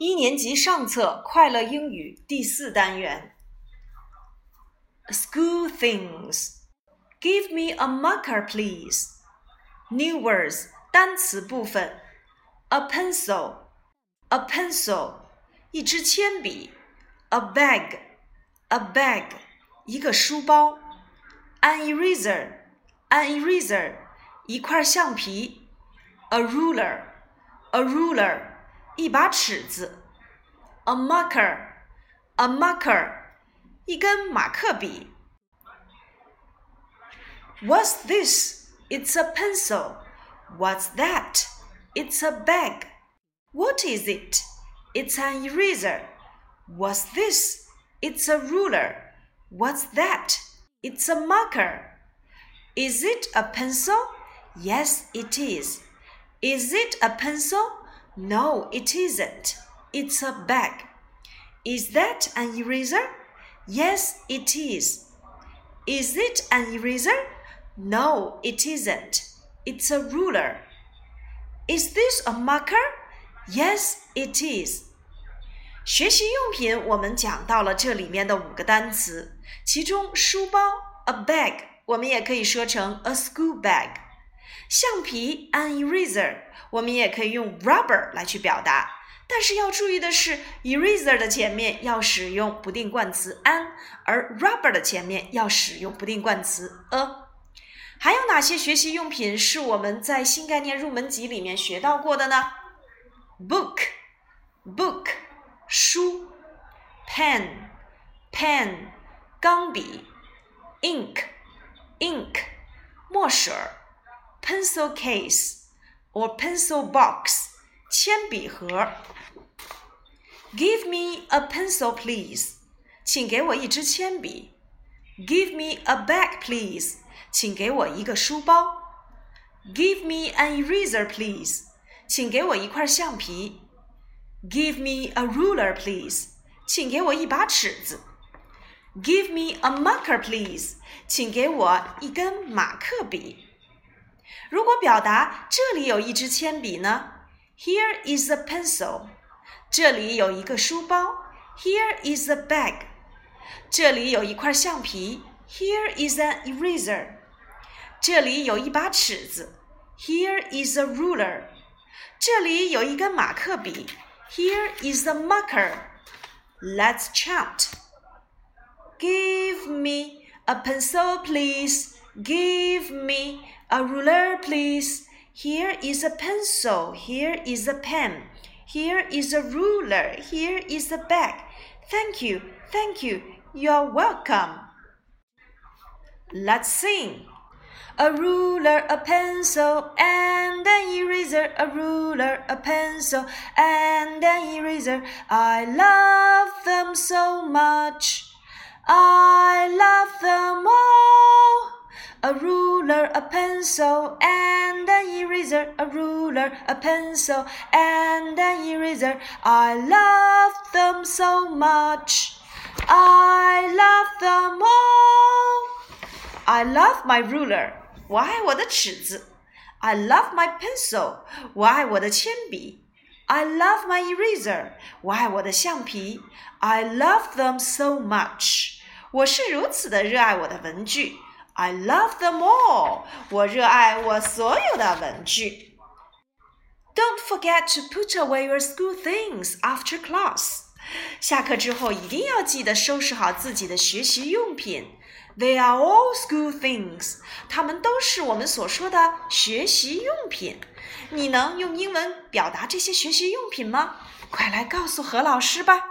一年级上册快乐英语第四单元。School things. Give me a marker, please. New words 单词部分。A pencil, a pencil 一支铅笔。A bag, a bag 一个书包。An eraser, an eraser 一块橡皮。A ruler, a ruler 一把尺子，a marker，a marker，一根马克笔。What's this? It's a pencil. What's that? It's a bag. What is it? It's an eraser. What's this? It's a ruler. What's that? It's a marker. Is it a pencil? Yes, it is. Is it a pencil? No, it isn't. It's a bag. Is that an eraser? Yes, it is. Is it an eraser? No, it isn't. It's a ruler. Is this a marker? Yes, it is. 学习用品我们讲到了这里面的五个单词，其中书包 a bag 我们也可以说成 a school bag， 橡皮 an eraser。我们也可以用 rubber 来去表达，但是要注意的是，eraser 的前面要使用不定冠词 an，而 rubber 的前面要使用不定冠词 a。还有哪些学习用品是我们在新概念入门级里面学到过的呢？book，book，书；pen，pen，钢笔；ink，ink，墨水儿 ；pencil case。or pencil box 铅笔盒。Give me a pencil, please. 请给我一支铅笔。Give me a bag, please. 请给我一个书包。Give me an eraser, please. 请给我一块橡皮。Give me a ruler, please. 请给我一把尺子。Give me a marker, please. 请给我一根马克笔。 如果表达这里有一支铅笔呢？Here is a pencil。这里有一个书包。Here is a bag。这里有一块橡皮。Here is an eraser。这里有一把尺子。Here is a ruler。这里有一根马克笔。Here is a marker。Let's chant. Give me a pencil, please. Give me a ruler, please. Here is a pencil. Here is a pen. Here is a ruler. Here is a bag. Thank you. Thank you. You're welcome. Let's sing. A ruler, a pencil, and an eraser. A ruler, a pencil, and an eraser. I love them so much. I love them all a ruler, a pencil, and an eraser, a ruler, a pencil, and an eraser. I love them so much. I love them all. I love my ruler. 我爱我的尺子。I love my pencil. 我爱我的铅笔。I love my eraser. 我爱我的橡皮。I love them so much. 我是如此的热爱我的文具。 I love them all. 我热爱我所有的文具。Don't forget to put away your school things after class. 下课之后一定要记得收拾好自己的学习用品。They are all school things. 它们都是我们所说的学习用品。你能用英文表达这些学习用品吗？快来告诉何老师吧。